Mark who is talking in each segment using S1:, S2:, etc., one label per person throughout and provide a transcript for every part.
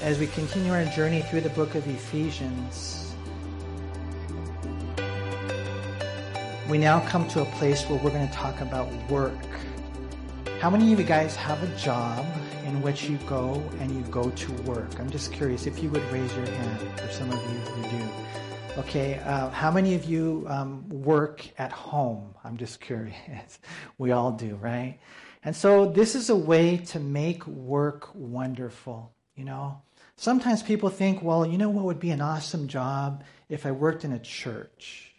S1: as we continue our journey through the book of Ephesians, we now come to a place where we're going to talk about work. How many of you guys have a job in which you go and you go to work? I'm just curious if you would raise your hand, for some of you who do. Okay, uh, how many of you um, work at home? I'm just curious. we all do, right? And so this is a way to make work wonderful, you know? Sometimes people think, well, you know what would be an awesome job if I worked in a church?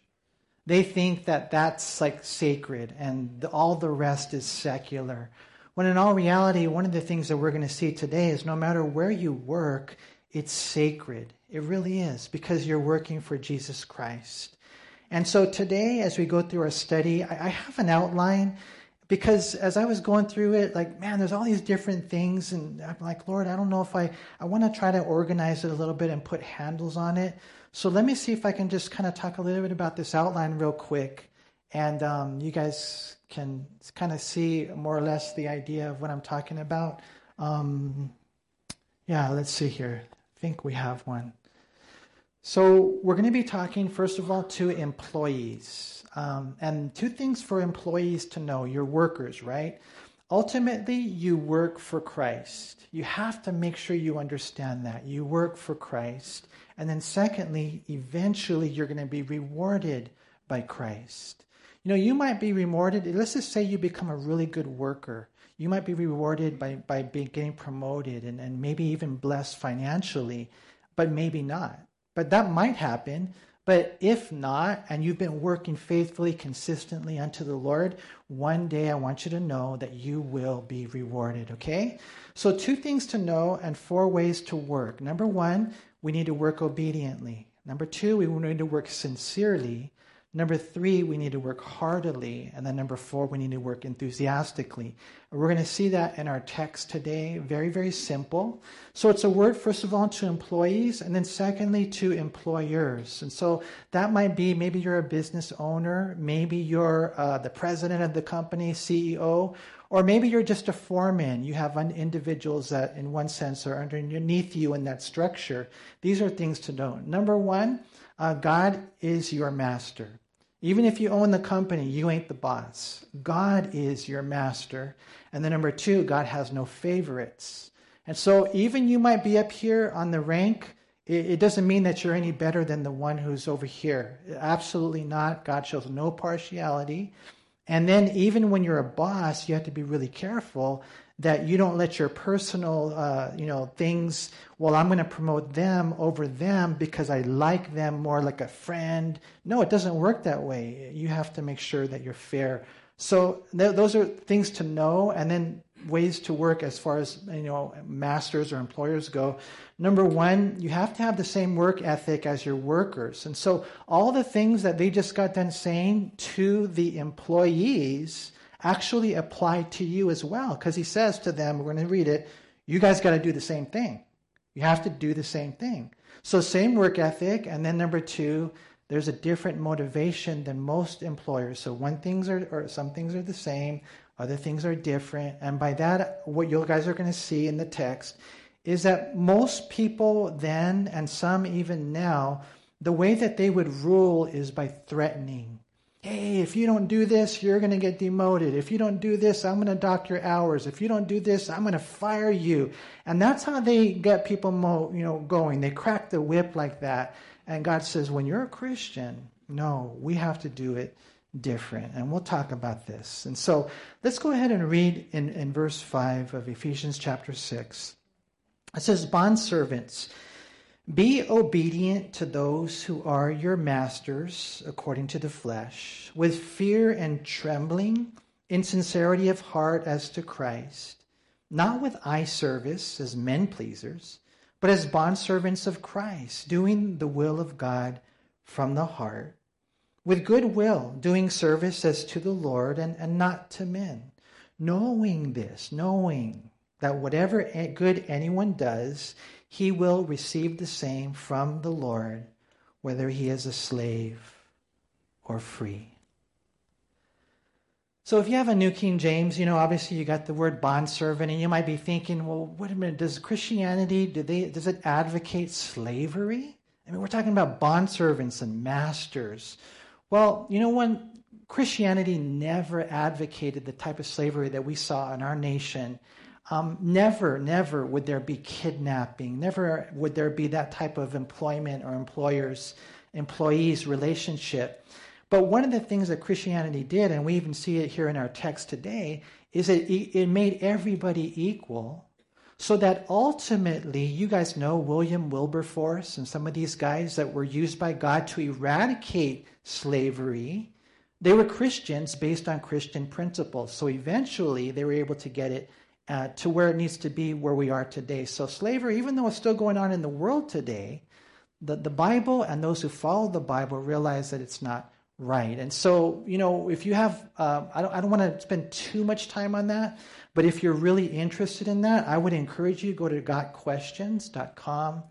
S1: They think that that's like sacred and all the rest is secular. When in all reality, one of the things that we're going to see today is no matter where you work, it's sacred. It really is because you're working for Jesus Christ. And so today, as we go through our study, I have an outline because as I was going through it, like, man, there's all these different things. And I'm like, Lord, I don't know if I, I want to try to organize it a little bit and put handles on it. So let me see if I can just kind of talk a little bit about this outline real quick. And um, you guys can kind of see more or less the idea of what I'm talking about. Um, yeah, let's see here. I think we have one. So we're going to be talking, first of all, to employees. Um, and two things for employees to know your workers, right? Ultimately, you work for Christ. You have to make sure you understand that. You work for Christ. And then, secondly, eventually you're going to be rewarded by Christ. You know, you might be rewarded, let's just say you become a really good worker. You might be rewarded by, by being, getting promoted and, and maybe even blessed financially, but maybe not. But that might happen. But if not, and you've been working faithfully, consistently unto the Lord, one day I want you to know that you will be rewarded, okay? So, two things to know and four ways to work. Number one, we need to work obediently. Number two, we need to work sincerely. Number three, we need to work heartily. And then number four, we need to work enthusiastically. We're going to see that in our text today. Very, very simple. So it's a word, first of all, to employees, and then secondly, to employers. And so that might be maybe you're a business owner, maybe you're uh, the president of the company, CEO, or maybe you're just a foreman. You have individuals that, in one sense, are underneath you in that structure. These are things to know. Number one, uh, God is your master. Even if you own the company, you ain't the boss. God is your master. And then number two, God has no favorites. And so even you might be up here on the rank, it, doesn't mean that you're any better than the one who's over here. Absolutely not. God shows no partiality. And then even when you're a boss, you have to be really careful that you don't let your personal, uh, you know, things. Well, I'm going to promote them over them because I like them more like a friend. No, it doesn't work that way. You have to make sure that you're fair. So th- those are things to know, and then ways to work as far as you know, masters or employers go. Number one, you have to have the same work ethic as your workers, and so all the things that they just got done saying to the employees actually apply to you as well. Because he says to them, we're going to read it, you guys got to do the same thing. You have to do the same thing. So, same work ethic. And then, number two, there's a different motivation than most employers. So, one things are, or some things are the same, other things are different. And by that, what you guys are going to see in the text is that most people then, and some even now, the way that they would rule is by threatening hey, if you don't do this, you're going to get demoted. If you don't do this, I'm going to dock your hours. If you don't do this, I'm going to fire you. And that's how they get people, mo- you know, going. They crack the whip like that. And God says, when you're a Christian, no, we have to do it different. And we'll talk about this. And so let's go ahead and read in, in verse 5 of Ephesians chapter 6. It says, Bondservants, be obedient to those who are your masters according to the flesh, with fear and trembling, in sincerity of heart as to Christ, not with eye service as men pleasers, but as bondservants of Christ, doing the will of God from the heart, with good will, doing service as to the Lord and, and not to men, knowing this, knowing that whatever good anyone does, he will receive the same from the Lord, whether he is a slave or free. So if you have a New King James, you know, obviously you got the word bondservant, and you might be thinking, well, wait a minute, does Christianity, do they, does it advocate slavery? I mean, we're talking about bondservants and masters. Well, you know, when Christianity never advocated the type of slavery that we saw in our nation, um, never, never would there be kidnapping. Never would there be that type of employment or employers, employees relationship. But one of the things that Christianity did, and we even see it here in our text today, is it, it made everybody equal so that ultimately, you guys know William Wilberforce and some of these guys that were used by God to eradicate slavery. They were Christians based on Christian principles. So eventually, they were able to get it uh, to where it needs to be where we are today. So slavery, even though it's still going on in the world today, the, the Bible and those who follow the Bible realize that it's not right. And so, you know, if you have, uh, I don't, I don't want to spend too much time on that, but if you're really interested in that, I would encourage you to go to gotquestions.com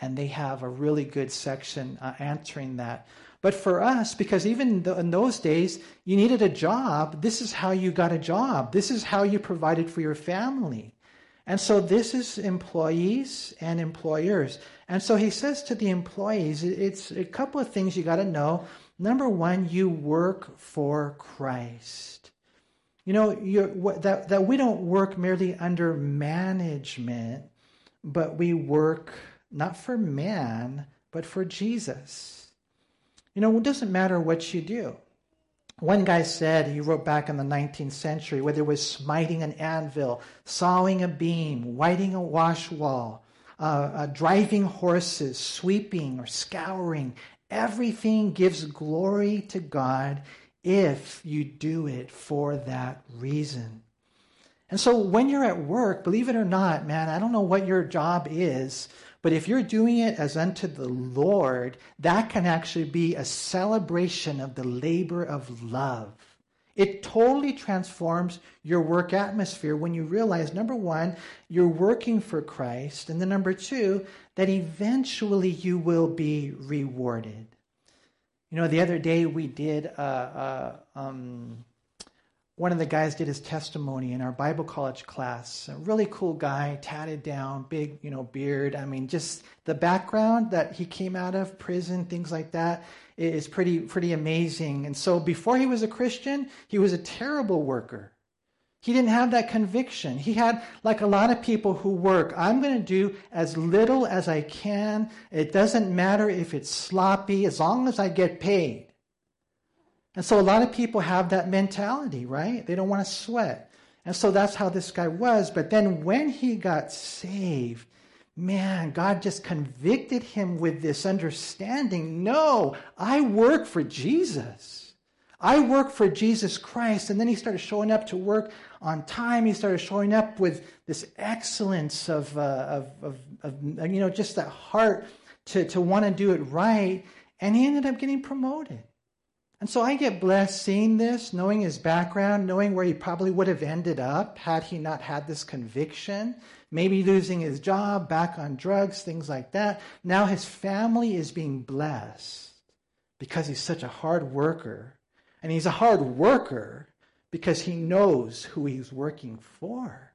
S1: and they have a really good section uh, answering that. But for us, because even in those days, you needed a job, this is how you got a job. This is how you provided for your family. And so this is employees and employers. And so he says to the employees, it's a couple of things you got to know. Number one, you work for Christ. You know, that, that we don't work merely under management, but we work not for man, but for Jesus. You know, it doesn't matter what you do. One guy said, he wrote back in the 19th century, whether it was smiting an anvil, sawing a beam, whiting a wash wall, uh, uh, driving horses, sweeping or scouring, everything gives glory to God if you do it for that reason. And so when you're at work, believe it or not, man, I don't know what your job is, but if you're doing it as unto the Lord, that can actually be a celebration of the labor of love. It totally transforms your work atmosphere when you realize number one, you're working for Christ, and then number two, that eventually you will be rewarded. You know, the other day we did uh, um, one of the guys did his testimony in our Bible college class. A really cool guy, tatted down, big, you know, beard. I mean, just the background that he came out of, prison, things like that, is pretty, pretty amazing. And so before he was a Christian, he was a terrible worker. He didn't have that conviction. He had, like a lot of people who work, I'm going to do as little as I can. It doesn't matter if it's sloppy, as long as I get paid. And so a lot of people have that mentality, right? They don't want to sweat. And so that's how this guy was. But then when he got saved, man, God just convicted him with this understanding no, I work for Jesus. I work for Jesus Christ. And then he started showing up to work on time. He started showing up with this excellence of, uh, of, of, of, you know, just that heart to, to want to do it right. And he ended up getting promoted. And so I get blessed seeing this, knowing his background, knowing where he probably would have ended up had he not had this conviction, maybe losing his job, back on drugs, things like that. Now his family is being blessed because he's such a hard worker. And he's a hard worker because he knows who he's working for.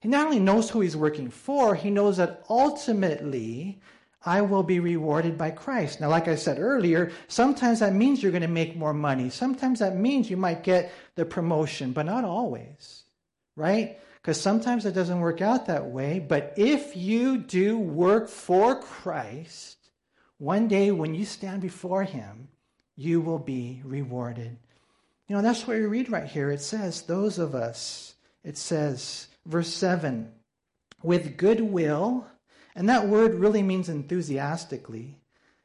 S1: He not only knows who he's working for, he knows that ultimately I will be rewarded by Christ. Now, like I said earlier, sometimes that means you're going to make more money. Sometimes that means you might get the promotion, but not always, right? Because sometimes it doesn't work out that way. But if you do work for Christ, one day when you stand before Him, you will be rewarded. You know, that's what we read right here. It says, those of us, it says, verse 7, with goodwill and that word really means enthusiastically.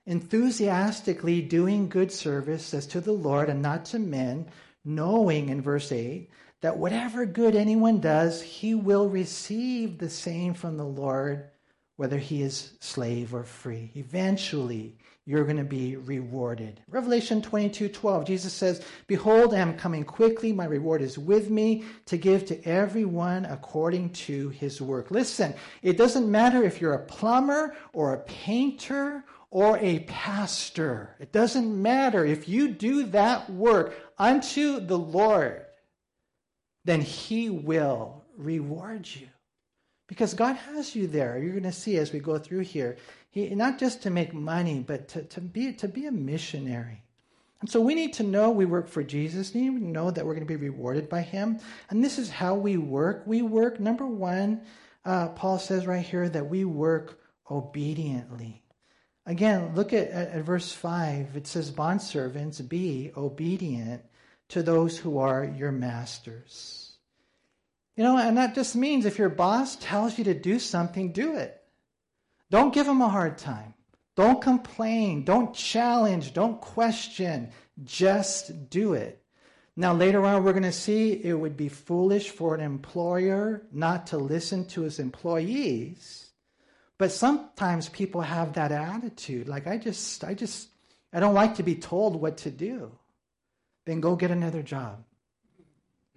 S1: Enthusiastically doing good service as to the Lord and not to men, knowing in verse 8 that whatever good anyone does, he will receive the same from the Lord, whether he is slave or free. Eventually, you're going to be rewarded. Revelation 22 12, Jesus says, Behold, I am coming quickly. My reward is with me to give to everyone according to his work. Listen, it doesn't matter if you're a plumber or a painter or a pastor. It doesn't matter if you do that work unto the Lord. then He will reward you. Because God has you there. You're going to see as we go through here. He, not just to make money, but to, to, be, to be a missionary. And so we need to know we work for Jesus. We need to know that we're going to be rewarded by Him. And this is how we work. We work, number one, uh, Paul says right here that we work obediently. Again, look at, at, at verse 5. It says, Bondservants, be obedient to those who are your masters. You know, and that just means if your boss tells you to do something, do it. Don't give him a hard time. Don't complain. Don't challenge. Don't question. Just do it. Now, later on, we're going to see it would be foolish for an employer not to listen to his employees. But sometimes people have that attitude. Like, I just, I just, I don't like to be told what to do. Then go get another job.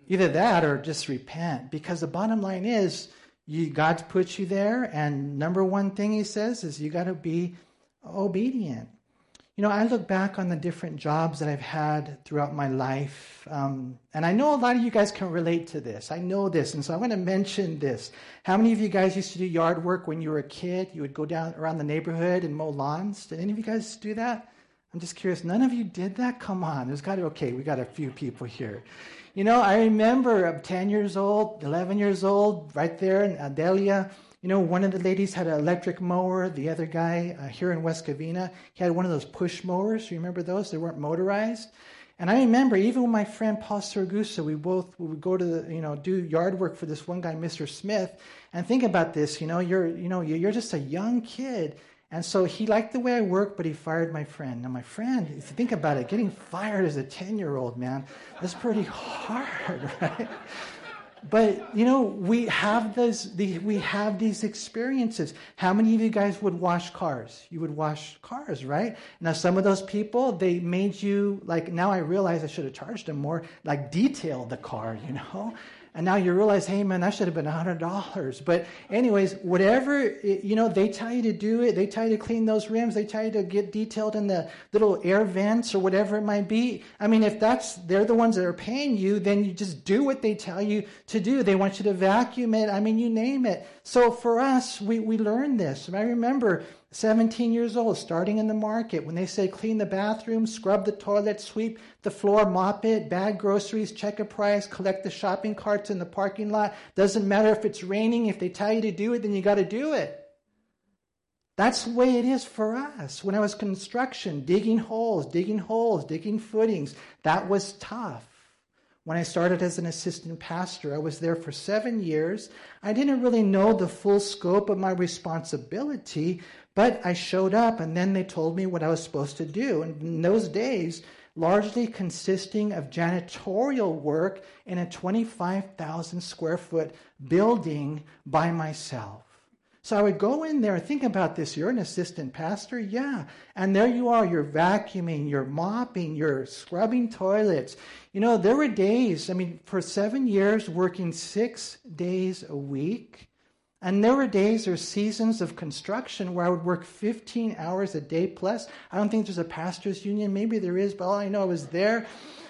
S1: Either that or just repent. Because the bottom line is, you, God's put you there, and number one thing He says is you got to be obedient. You know, I look back on the different jobs that I've had throughout my life, um, and I know a lot of you guys can relate to this. I know this, and so I want to mention this. How many of you guys used to do yard work when you were a kid? You would go down around the neighborhood and mow lawns. Did any of you guys do that? I'm just curious. None of you did that? Come on. There's got to, okay, we got a few people here. You know, I remember I'm 10 years old, 11 years old, right there in Adelia you know, one of the ladies had an electric mower. The other guy uh, here in West Covina, he had one of those push mowers. You remember those? They weren't motorized. And I remember even with my friend Paul Saragusa, we both we would go to the, you know do yard work for this one guy, Mr. Smith. And think about this, you know, you're you know you're just a young kid, and so he liked the way I worked, but he fired my friend. Now my friend, if you think about it, getting fired as a ten year old man, that's pretty hard, right? but you know we have those the, we have these experiences how many of you guys would wash cars you would wash cars right now some of those people they made you like now i realize i should have charged them more like detail the car you know and now you realize, hey man, that should have been $100. But anyways, whatever, you know, they tell you to do it. They tell you to clean those rims. They tell you to get detailed in the little air vents or whatever it might be. I mean, if that's, they're the ones that are paying you, then you just do what they tell you to do. They want you to vacuum it. I mean, you name it. So for us, we, we learned this. I remember 17 years old, starting in the market, when they say clean the bathroom, scrub the toilet, sweep the floor, mop it, bag groceries, check a price, collect the shopping carts in the parking lot. Doesn't matter if it's raining, if they tell you to do it, then you got to do it. That's the way it is for us. When I was construction, digging holes, digging holes, digging footings, that was tough. When I started as an assistant pastor, I was there for seven years. I didn't really know the full scope of my responsibility, but I showed up and then they told me what I was supposed to do. And in those days, largely consisting of janitorial work in a 25,000 square foot building by myself. So I would go in there, and think about this. You're an assistant pastor? Yeah. And there you are, you're vacuuming, you're mopping, you're scrubbing toilets. You know, there were days, I mean, for seven years, working six days a week, and there were days or seasons of construction where I would work 15 hours a day plus. I don't think there's a pastor's union. Maybe there is, but all I know I was there.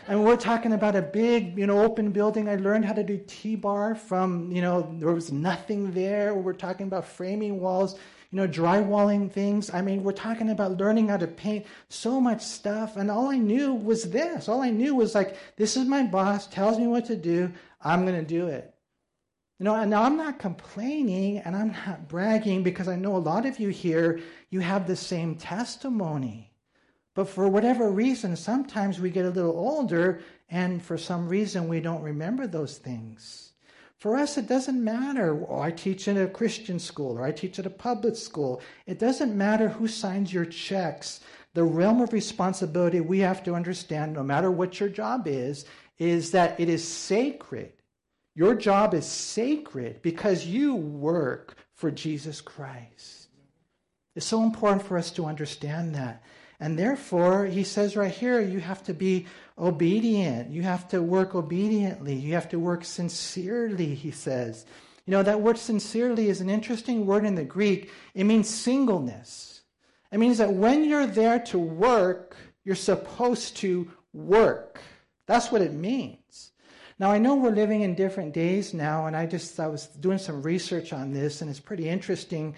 S1: And we're talking about a big, you know, open building. I learned how to do T-bar from, you know, there was nothing there. We're talking about framing walls, you know, drywalling things. I mean, we're talking about learning how to paint so much stuff. And all I knew was this. All I knew was like, this is my boss, tells me what to do. I'm going to do it. You know, and I'm not complaining and I'm not bragging because I know a lot of you here, you have the same testimony. But for whatever reason, sometimes we get a little older and for some reason we don't remember those things. For us, it doesn't matter. Oh, I teach in a Christian school or I teach at a public school. It doesn't matter who signs your checks. The realm of responsibility we have to understand, no matter what your job is, is that it is sacred. Your job is sacred because you work for Jesus Christ. It's so important for us to understand that. And therefore, he says right here, you have to be obedient. You have to work obediently. You have to work sincerely, he says. You know, that word sincerely is an interesting word in the Greek. It means singleness. It means that when you're there to work, you're supposed to work. That's what it means. Now, I know we're living in different days now, and I just I was doing some research on this, and it's pretty interesting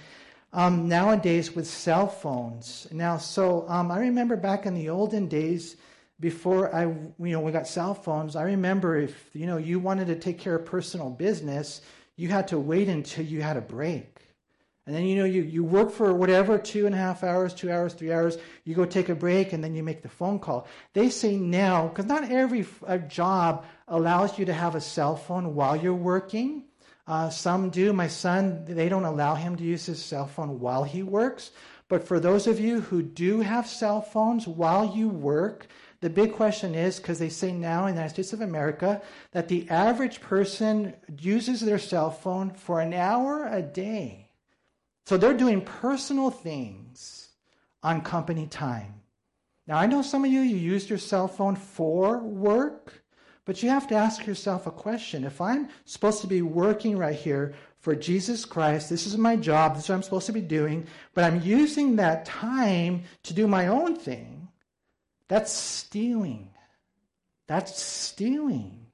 S1: um, nowadays with cell phones. Now, so um, I remember back in the olden days, before I, you know, we got cell phones. I remember if you know you wanted to take care of personal business, you had to wait until you had a break. And then, you know, you, you work for whatever, two and a half hours, two hours, three hours, you go take a break, and then you make the phone call. They say now, because not every job allows you to have a cell phone while you're working. Uh, some do. My son, they don't allow him to use his cell phone while he works. But for those of you who do have cell phones while you work, the big question is because they say now in the United States of America that the average person uses their cell phone for an hour a day. So they're doing personal things on company time. Now, I know some of you, you used your cell phone for work, but you have to ask yourself a question. If I'm supposed to be working right here for Jesus Christ, this is my job, this is what I'm supposed to be doing, but I'm using that time to do my own thing, that's stealing. That's stealing.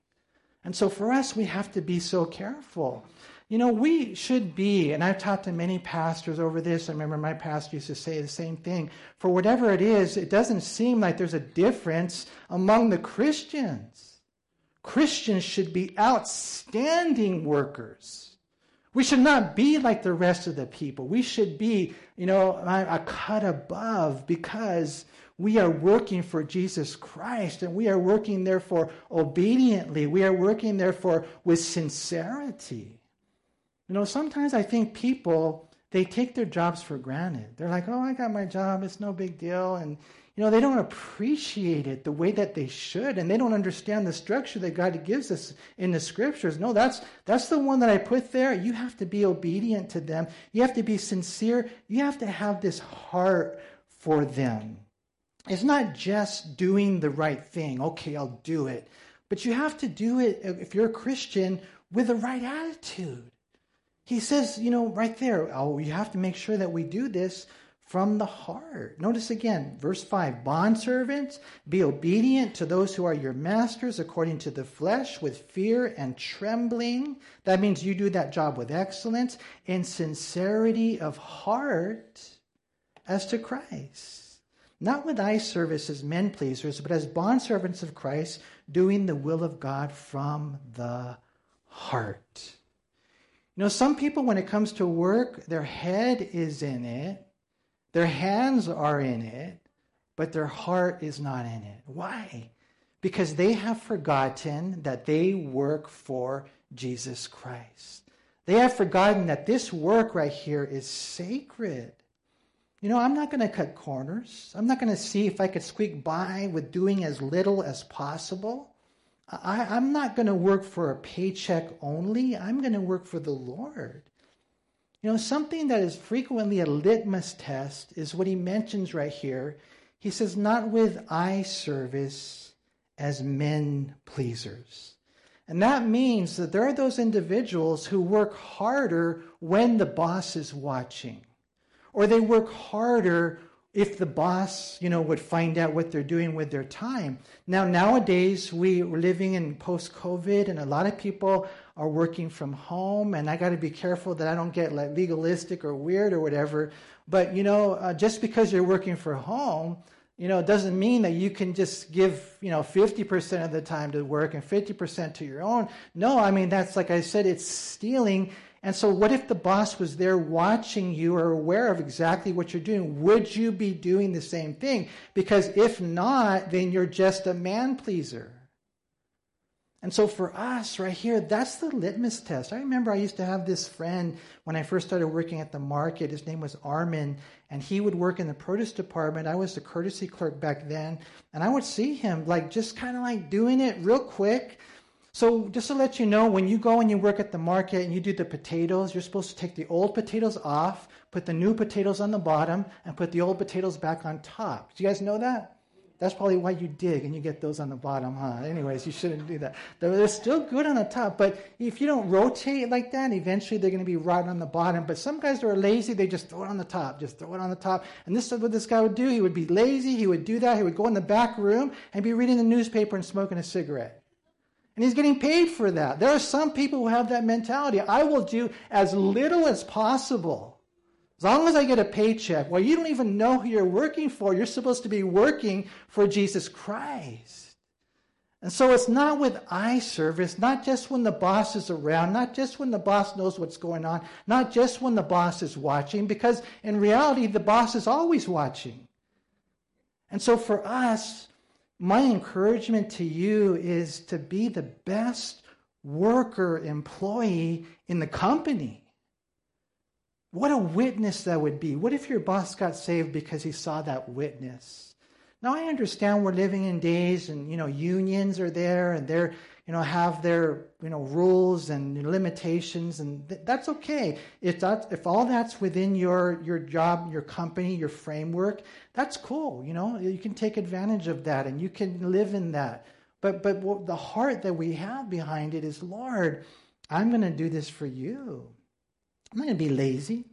S1: And so for us, we have to be so careful. You know, we should be, and I've talked to many pastors over this. I remember my pastor used to say the same thing. For whatever it is, it doesn't seem like there's a difference among the Christians. Christians should be outstanding workers. We should not be like the rest of the people. We should be, you know, a cut above because we are working for Jesus Christ and we are working therefore obediently. We are working therefore with sincerity. You know, sometimes I think people, they take their jobs for granted. They're like, oh, I got my job, it's no big deal. And, you know, they don't appreciate it the way that they should, and they don't understand the structure that God gives us in the scriptures. No, that's, that's the one that I put there. You have to be obedient to them, you have to be sincere, you have to have this heart for them. It's not just doing the right thing. Okay, I'll do it. But you have to do it, if you're a Christian, with the right attitude. He says, you know, right there, oh, you have to make sure that we do this from the heart. Notice again, verse 5 Bondservants, be obedient to those who are your masters according to the flesh with fear and trembling. That means you do that job with excellence in sincerity of heart as to Christ. Not with eye service as men pleasers, but as bondservants of Christ, doing the will of God from the heart. You know, some people, when it comes to work, their head is in it, their hands are in it, but their heart is not in it. Why? Because they have forgotten that they work for Jesus Christ. They have forgotten that this work right here is sacred. You know, I'm not going to cut corners. I'm not going to see if I could squeak by with doing as little as possible. I, am not going to work for a paycheck only. I'm going to work for the Lord. You know, something that is frequently a litmus test is what he mentions right here. He says, not with eye service as men pleasers. And that means that there are those individuals who work harder when the boss is watching, or they work harder if the boss, you know, would find out what they're doing with their time. Now, nowadays, we are living in post COVID, and a lot of people are working from home, and I got to be careful that I don't get like legalistic or weird or whatever. But, you know, uh, just because you're working from home, you know, it doesn't mean that you can just give, you know, 50% of the time to work and 50% to your own. No, I mean, that's like I said, it's stealing and so, what if the boss was there watching you or aware of exactly what you're doing? Would you be doing the same thing? Because if not, then you're just a man pleaser. And so, for us right here, that's the litmus test. I remember I used to have this friend when I first started working at the market. His name was Armin, and he would work in the produce department. I was the courtesy clerk back then, and I would see him like just kind of like doing it real quick so just to let you know, when you go and you work at the market and you do the potatoes, you're supposed to take the old potatoes off, put the new potatoes on the bottom, and put the old potatoes back on top. Do you guys know that? That's probably why you dig and you get those on the bottom, huh? Anyways, you shouldn't do that. They're still good on the top, but if you don't rotate like that, eventually they're going to be right on the bottom. But some guys are lazy, they just throw it on the top, just throw it on the top. And this is what this guy would do. He would be lazy, he would do that, he would go in the back room and be reading the newspaper and smoking a cigarette. And he's getting paid for that. There are some people who have that mentality. I will do as little as possible. As long as I get a paycheck. Well, you don't even know who you're working for. You're supposed to be working for Jesus Christ. And so it's not with eye service, not just when the boss is around, not just when the boss knows what's going on, not just when the boss is watching, because in reality, the boss is always watching. And so for us, my encouragement to you is to be the best worker, employee in the company. What a witness that would be. What if your boss got saved because he saw that witness? Now I understand we're living in days and you know unions are there and they're you know have their you know rules and limitations and th- that's okay. If that if all that's within your your job your company your framework that's cool you know? You can take advantage of that and you can live in that. But but the heart that we have behind it is lord i'm going to do this for you. I'm going to be lazy.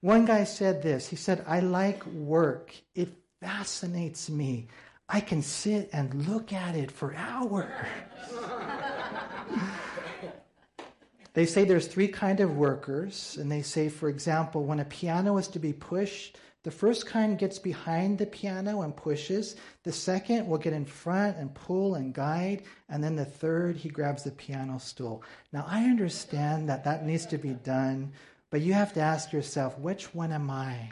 S1: One guy said this. He said i like work. It fascinates me I can sit and look at it for hours. they say there's three kind of workers, and they say, for example, when a piano is to be pushed, the first kind gets behind the piano and pushes. The second will get in front and pull and guide. And then the third, he grabs the piano stool. Now, I understand that that needs to be done, but you have to ask yourself, which one am I?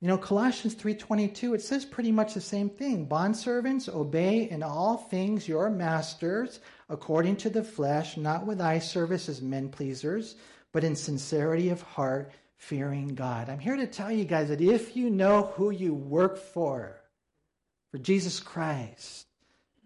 S1: You know, Colossians 3:22 it says pretty much the same thing. Bondservants, obey in all things your masters according to the flesh, not with eye service as men pleasers, but in sincerity of heart, fearing God. I'm here to tell you guys that if you know who you work for, for Jesus Christ,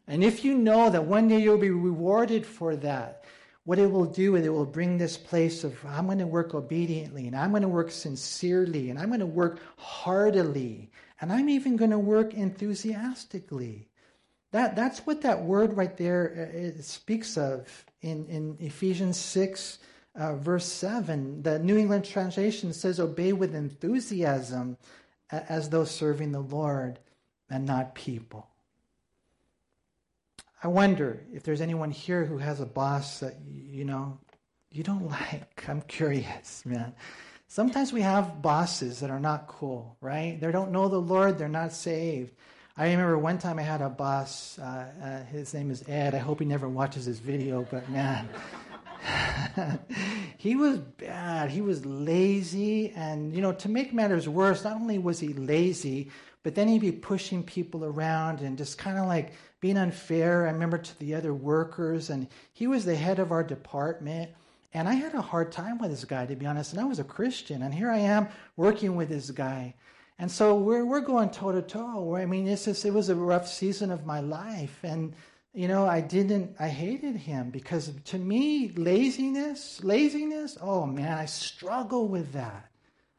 S1: and if you know that one day you'll be rewarded for that, what it will do is it will bring this place of I'm going to work obediently and I'm going to work sincerely and I'm going to work heartily and I'm even going to work enthusiastically. That, that's what that word right there uh, speaks of in, in Ephesians 6, uh, verse 7. The New English translation says, Obey with enthusiasm as though serving the Lord and not people. I wonder if there's anyone here who has a boss that, you know, you don't like. I'm curious, man. Sometimes we have bosses that are not cool, right? They don't know the Lord, they're not saved. I remember one time I had a boss, uh, uh, his name is Ed. I hope he never watches this video, but man, he was bad. He was lazy. And, you know, to make matters worse, not only was he lazy, but then he'd be pushing people around and just kind of like being unfair. I remember to the other workers, and he was the head of our department. And I had a hard time with this guy, to be honest. And I was a Christian, and here I am working with this guy. And so we're we're going toe to toe. I mean, it's just, it was a rough season of my life, and you know, I didn't. I hated him because to me, laziness, laziness. Oh man, I struggle with that.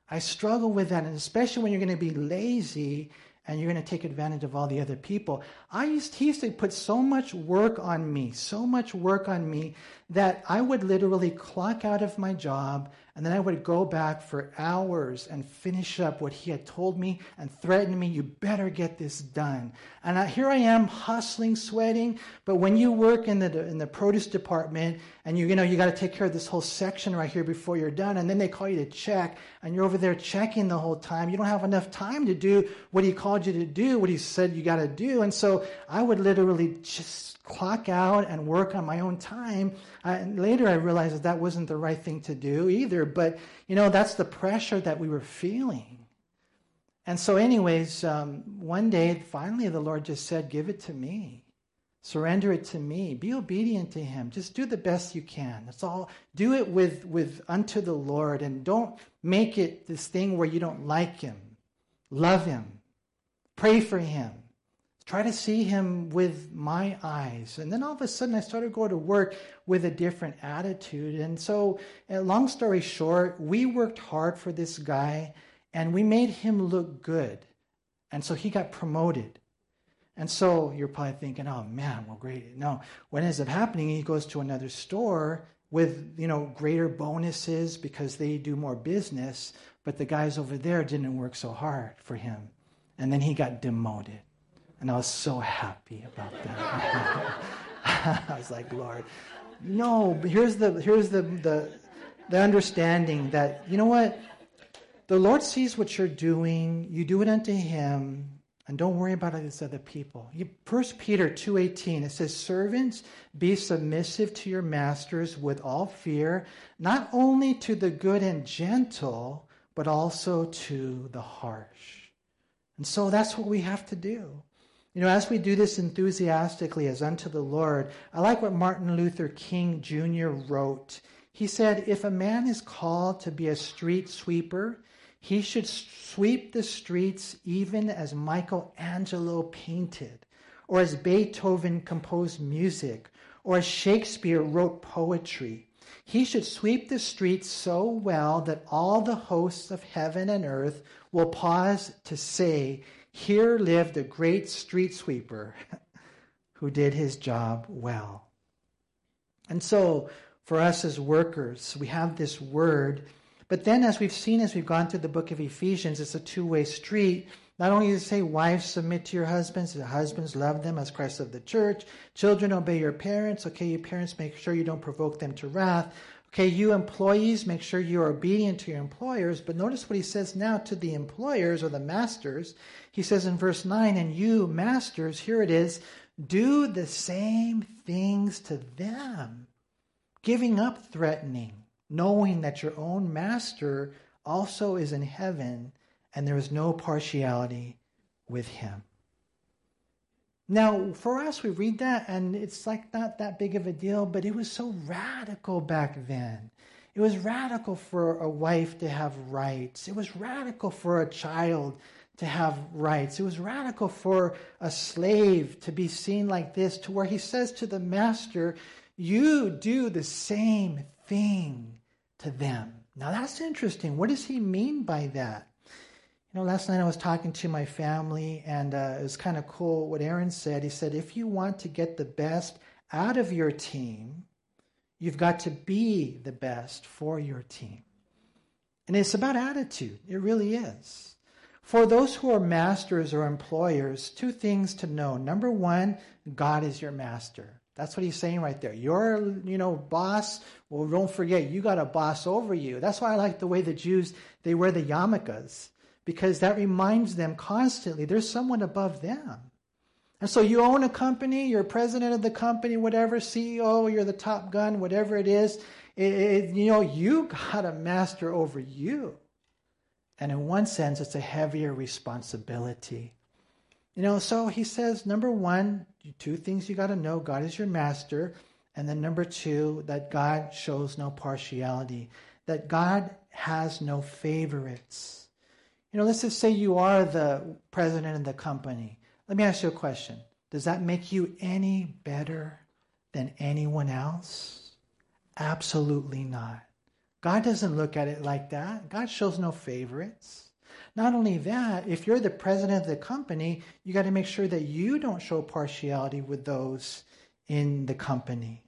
S1: I struggle with that, and especially when you're going to be lazy and you're going to take advantage of all the other people. I used, he used to put so much work on me, so much work on me that I would literally clock out of my job and then I would go back for hours and finish up what he had told me and threatened me, you better get this done. And I, here I am hustling, sweating. But when you work in the, in the produce department and you, you know, you got to take care of this whole section right here before you're done. And then they call you to check and you're over there checking the whole time. You don't have enough time to do what he called you to do, what he said you got to do. And so I would literally just clock out and work on my own time. I, later I realized that that wasn't the right thing to do either. But, you know, that's the pressure that we were feeling. And so, anyways, um, one day, finally, the Lord just said, Give it to me. Surrender it to me. Be obedient to Him. Just do the best you can. That's all. Do it with, with unto the Lord and don't make it this thing where you don't like Him. Love Him. Pray for Him try to see him with my eyes. And then all of a sudden, I started going to work with a different attitude. And so, uh, long story short, we worked hard for this guy and we made him look good. And so he got promoted. And so you're probably thinking, oh man, well, great. No, what ends up happening, he goes to another store with, you know, greater bonuses because they do more business, but the guys over there didn't work so hard for him. And then he got demoted. And I was so happy about that. I was like, Lord, no. But here's the here's the the the understanding that you know what, the Lord sees what you're doing. You do it unto Him, and don't worry about these other people. You, First Peter two eighteen it says, "Servants, be submissive to your masters with all fear, not only to the good and gentle, but also to the harsh." And so that's what we have to do. You know, as we do this enthusiastically as unto the Lord, I like what Martin Luther King Jr. wrote. He said, If a man is called to be a street sweeper, he should sweep the streets even as Michelangelo painted, or as Beethoven composed music, or as Shakespeare wrote poetry. He should sweep the streets so well that all the hosts of heaven and earth will pause to say, here lived a great street sweeper who did his job well. And so, for us as workers, we have this word. But then, as we've seen as we've gone through the book of Ephesians, it's a two way street. Not only does it say, Wives, submit to your husbands, the husbands love them as Christ of the church. Children, obey your parents. Okay, your parents, make sure you don't provoke them to wrath. Okay, you employees, make sure you are obedient to your employers. But notice what he says now to the employers or the masters. He says in verse 9, and you, masters, here it is, do the same things to them, giving up threatening, knowing that your own master also is in heaven and there is no partiality with him. Now, for us, we read that and it's like not that big of a deal, but it was so radical back then. It was radical for a wife to have rights. It was radical for a child to have rights. It was radical for a slave to be seen like this, to where he says to the master, You do the same thing to them. Now, that's interesting. What does he mean by that? You know, last night I was talking to my family, and uh, it was kind of cool what Aaron said. He said, if you want to get the best out of your team, you've got to be the best for your team. And it's about attitude, it really is. For those who are masters or employers, two things to know. Number one, God is your master. That's what he's saying right there. Your, you know, boss, well, don't forget, you got a boss over you. That's why I like the way the Jews, they wear the yarmulkes because that reminds them constantly there's someone above them. And so you own a company, you're president of the company, whatever, CEO, you're the top gun, whatever it is. It, it, you know, you got a master over you. And in one sense, it's a heavier responsibility. You know, so he says, number one, two things you got to know God is your master. And then number two, that God shows no partiality, that God has no favorites. You know, let's just say you are the president of the company. Let me ask you a question. Does that make you any better than anyone else? Absolutely not. God doesn't look at it like that. God shows no favorites. Not only that, if you're the president of the company, you got to make sure that you don't show partiality with those in the company.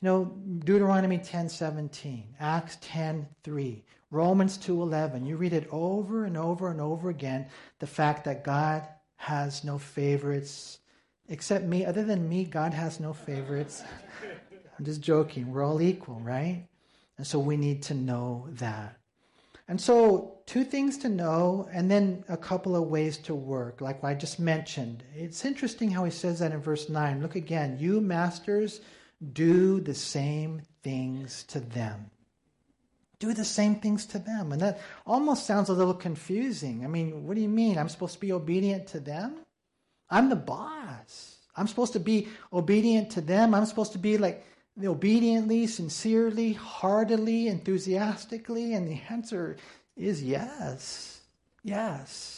S1: You know, Deuteronomy 10:17, Acts 10:3, Romans 2:11. You read it over and over and over again, the fact that God has no favorites except me. Other than me, God has no favorites. I'm just joking. We're all equal, right? And so we need to know that. And so, two things to know, and then a couple of ways to work, like I just mentioned. It's interesting how he says that in verse 9. Look again. You masters, do the same things to them do the same things to them. And that almost sounds a little confusing. I mean, what do you mean? I'm supposed to be obedient to them? I'm the boss. I'm supposed to be obedient to them. I'm supposed to be like obediently, sincerely, heartily, enthusiastically. And the answer is yes. Yes.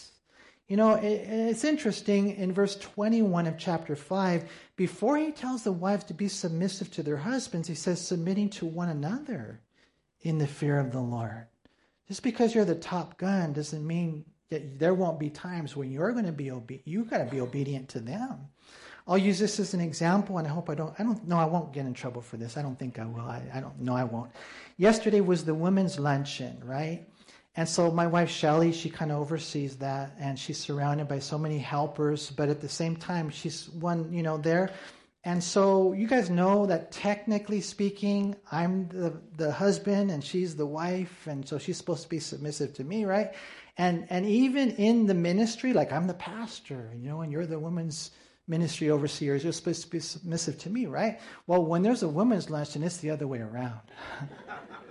S1: You know, it's interesting in verse 21 of chapter 5, before he tells the wives to be submissive to their husbands, he says, submitting to one another in the fear of the Lord. Just because you're the top gun doesn't mean that there won't be times when you're going to be obedient. You've got to be obedient to them. I'll use this as an example, and I hope I don't. I don't know. I won't get in trouble for this. I don't think I will. I, I don't know. I won't. Yesterday was the women's luncheon, right? And so my wife Shelly, she kind of oversees that, and she's surrounded by so many helpers. But at the same time, she's one, you know, there and so you guys know that technically speaking, I'm the, the husband and she's the wife, and so she's supposed to be submissive to me, right? And and even in the ministry, like I'm the pastor, you know, and you're the woman's ministry overseers, you're supposed to be submissive to me, right? Well, when there's a women's lunch, and it's the other way around.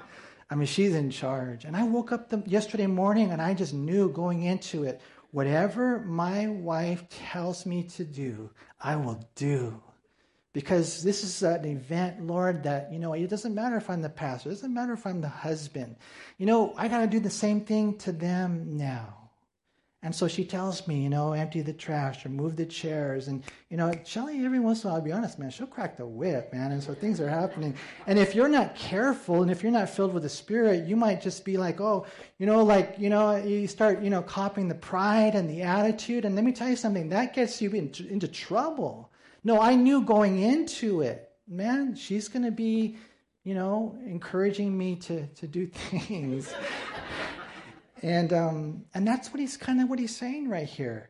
S1: I mean, she's in charge. And I woke up the, yesterday morning and I just knew going into it, whatever my wife tells me to do, I will do. Because this is an event, Lord, that, you know, it doesn't matter if I'm the pastor, it doesn't matter if I'm the husband. You know, I got to do the same thing to them now. And so she tells me, you know, empty the trash or move the chairs. And, you know, Shelly, every once in a while, I'll be honest, man, she'll crack the whip, man. And so things are happening. And if you're not careful and if you're not filled with the Spirit, you might just be like, oh, you know, like, you know, you start, you know, copying the pride and the attitude. And let me tell you something, that gets you into, into trouble. No, I knew going into it, man, she's going to be, you know, encouraging me to, to do things. And um, and that's what he's kind of what he's saying right here.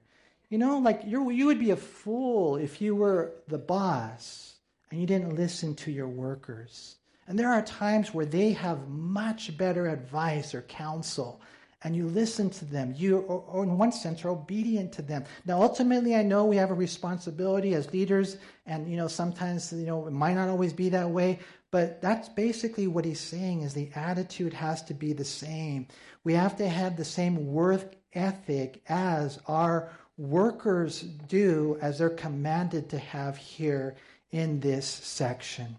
S1: You know, like you you would be a fool if you were the boss and you didn't listen to your workers. And there are times where they have much better advice or counsel, and you listen to them. You, or, or in one sense, are obedient to them. Now, ultimately, I know we have a responsibility as leaders, and you know sometimes you know it might not always be that way. But that's basically what he's saying: is the attitude has to be the same. We have to have the same work ethic as our workers do, as they're commanded to have here in this section.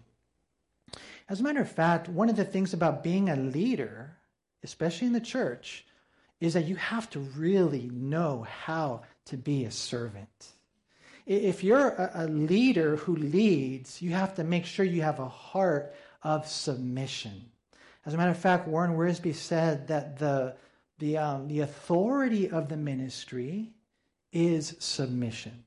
S1: As a matter of fact, one of the things about being a leader, especially in the church, is that you have to really know how to be a servant. If you're a, leader who leads, you have to make sure you have a heart of submission. As a matter of fact, Warren Wiersbe said that the, the, um, the authority of the ministry is submission.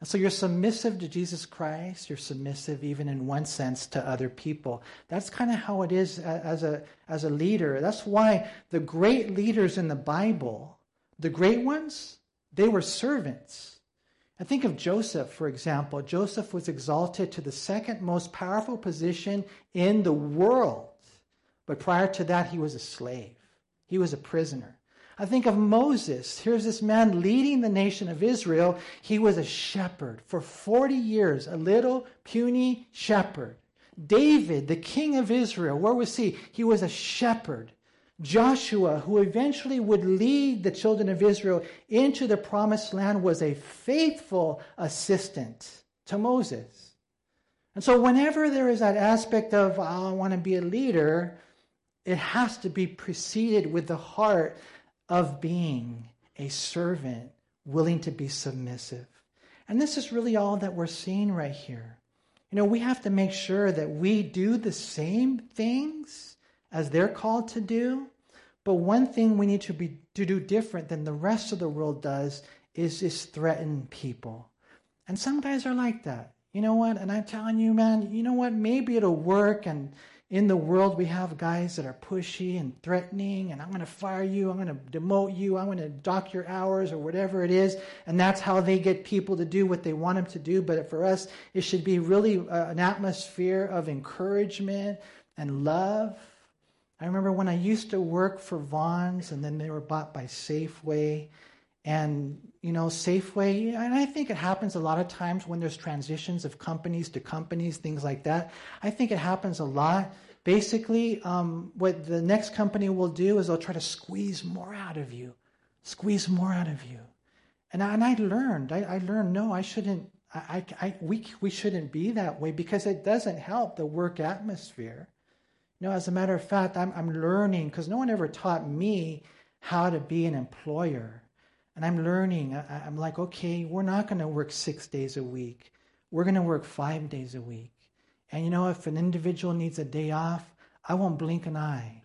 S1: And so you're submissive to Jesus Christ. You're submissive, even in one sense, to other people. That's kind of how it is as a, as a leader. That's why the great leaders in the Bible, the great ones, they were servants. I think of Joseph, for example. Joseph was exalted to the second most powerful position in the world. But prior to that, he was a slave, he was a prisoner. I think of Moses. Here's this man leading the nation of Israel. He was a shepherd for 40 years, a little puny shepherd. David, the king of Israel, where was he? He was a shepherd. Joshua, who eventually would lead the children of Israel into the promised land, was a faithful assistant to Moses. And so, whenever there is that aspect of, oh, I want to be a leader, it has to be preceded with the heart of being a servant willing to be submissive. And this is really all that we're seeing right here. You know, we have to make sure that we do the same things as they're called to do. But one thing we need to be to do different than the rest of the world does is just threaten people. And some guys are like that. You know what? And I'm telling you, man, you know what? Maybe it'll work and in the world, we have guys that are pushy and threatening, and I'm going to fire you, I'm going to demote you, I'm going to dock your hours, or whatever it is. And that's how they get people to do what they want them to do. But for us, it should be really uh, an atmosphere of encouragement and love. I remember when I used to work for Vons, and then they were bought by Safeway. And, you know, Safeway, and I think it happens a lot of times when there's transitions of companies to companies, things like that. I think it happens a lot. Basically, um, what the next company will do is they'll try to squeeze more out of you, squeeze more out of you. And I, and I learned, I, I learned, no, I shouldn't, I, I, we, we shouldn't be that way because it doesn't help the work atmosphere. Know, as a matter of fact, I'm, I'm learning because no one ever taught me how to be an employer. And I'm learning. I, am like, okay, we're not going to work six days a week. We're going to work five days a week. And you know, if an individual needs a day off, I won't blink an eye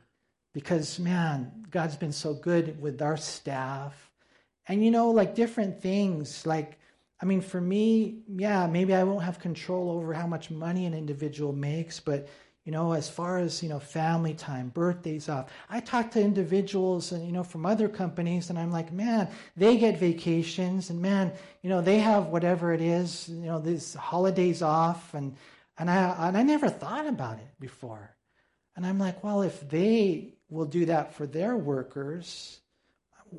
S1: because, man, God's been so good with our staff. And you know, like different things, like, I mean, for me, yeah, maybe I won't have control over how much money an individual makes, but you know, as far as, you know, family time, birthdays off. I talk to individuals and, you know, from other companies and I'm like, man, they get vacations and man, you know, they have whatever it is, you know, these holidays off and, and I, and I never thought about it before. And I'm like, well, if they will do that for their workers,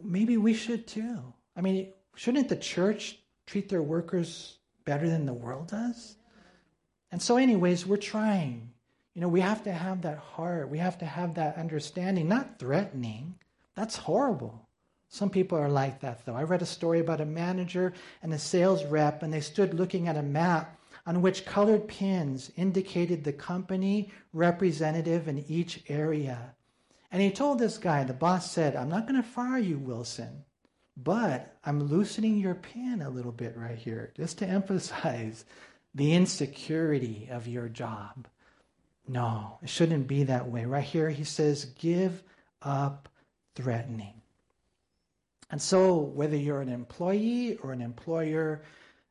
S1: maybe we should too. I mean, shouldn't the church treat their workers better than the world does? And so, anyways, we're trying. You know, we have to have that heart. We have to have that understanding, not threatening. That's horrible. Some people are like that, though. I read a story about a manager and a sales rep, and they stood looking at a map on which colored pins indicated the company representative in each area. And he told this guy, the boss said, I'm not going to fire you, Wilson, but I'm loosening your pin a little bit right here, just to emphasize the insecurity of your job. No, it shouldn't be that way. Right here, he says, give up threatening. And so, whether you're an employee or an employer,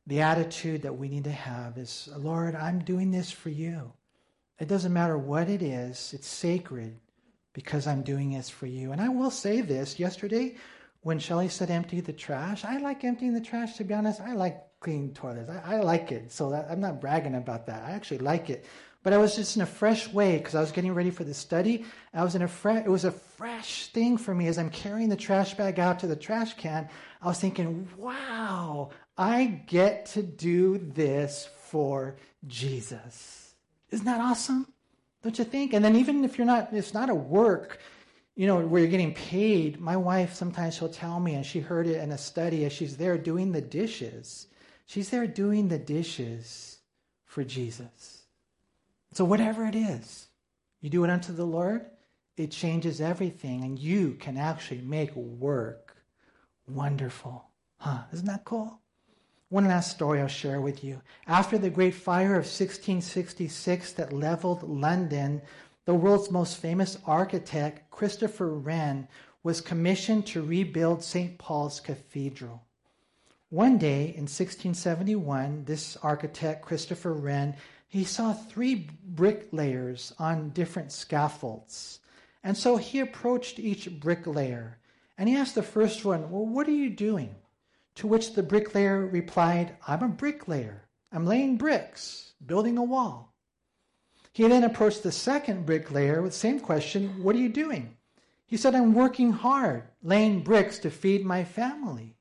S1: the attitude that we need to have is, Lord, I'm doing this for you. It doesn't matter what it is, it's sacred because I'm doing this for you. And I will say this yesterday, when Shelly said empty the trash, I like emptying the trash, to be honest. I like clean toilets. I, I like it. So that, I'm not bragging about that. I actually like it. But I was just in a fresh way because I was getting ready for the study. I was in a fresh, it was a fresh thing for me as I'm carrying the trash bag out to the trash can. I was thinking, wow, I get to do this for Jesus. Isn't that awesome? Don't you think? And then even if you're not, it's not a work, you know, where you're getting paid. My wife sometimes she'll tell me, and she heard it in a study as she's there doing the dishes. She's there doing the dishes for Jesus. So, whatever it is, you do it unto the Lord, it changes everything, and you can actually make work wonderful. Huh? Isn't that cool? One last story I'll share with you. After the Great Fire of 1666 that leveled London, the world's most famous architect, Christopher Wren, was commissioned to rebuild St. Paul's Cathedral. One day in 1671, this architect, Christopher Wren, he saw three bricklayers on different scaffolds. And so he approached each bricklayer and he asked the first one, Well, what are you doing? To which the bricklayer replied, I'm a bricklayer. I'm laying bricks, building a wall. He then approached the second bricklayer with the same question, What are you doing? He said, I'm working hard, laying bricks to feed my family.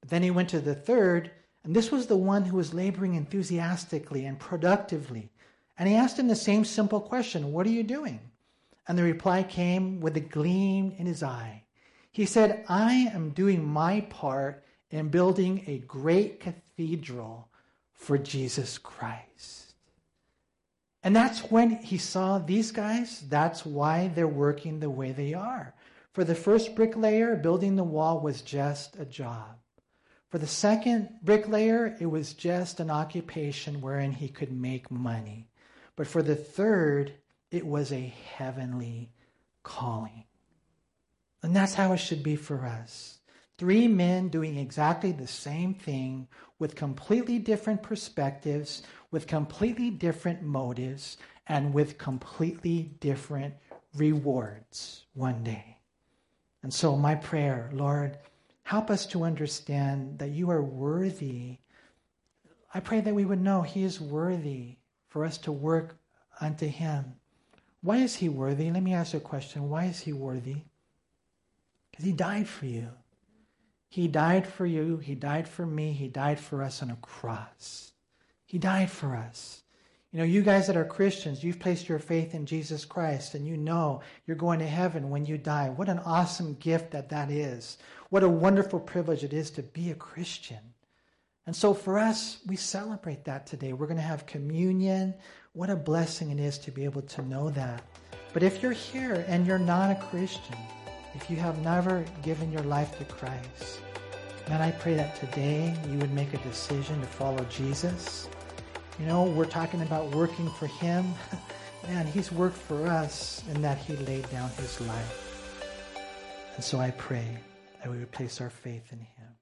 S1: But then he went to the third and this was the one who was laboring enthusiastically and productively. And he asked him the same simple question What are you doing? And the reply came with a gleam in his eye. He said, I am doing my part in building a great cathedral for Jesus Christ. And that's when he saw these guys, that's why they're working the way they are. For the first bricklayer, building the wall was just a job. For the second bricklayer, it was just an occupation wherein he could make money. But for the third, it was a heavenly calling. And that's how it should be for us. Three men doing exactly the same thing with completely different perspectives, with completely different motives, and with completely different rewards one day. And so, my prayer, Lord, Help us to understand that you are worthy. I pray that we would know He is worthy for us to work unto Him. Why is He worthy? Let me ask you a question. Why is He worthy? Because He died for you. He died for you. He died for me. He died for us on a cross. He died for us. You know, you guys that are Christians, you've placed your faith in Jesus Christ and you know you're going to heaven when you die. What an awesome gift that that is. What a wonderful privilege it is to be a Christian. And so for us, we celebrate that today. We're going to have communion. What a blessing it is to be able to know that. But if you're here and you're not a Christian, if you have never given your life to Christ, man, I pray that today you would make a decision to follow Jesus. You know, we're talking about working for Him. Man, He's worked for us in that He laid down His life. And so I pray that we would place our faith in him.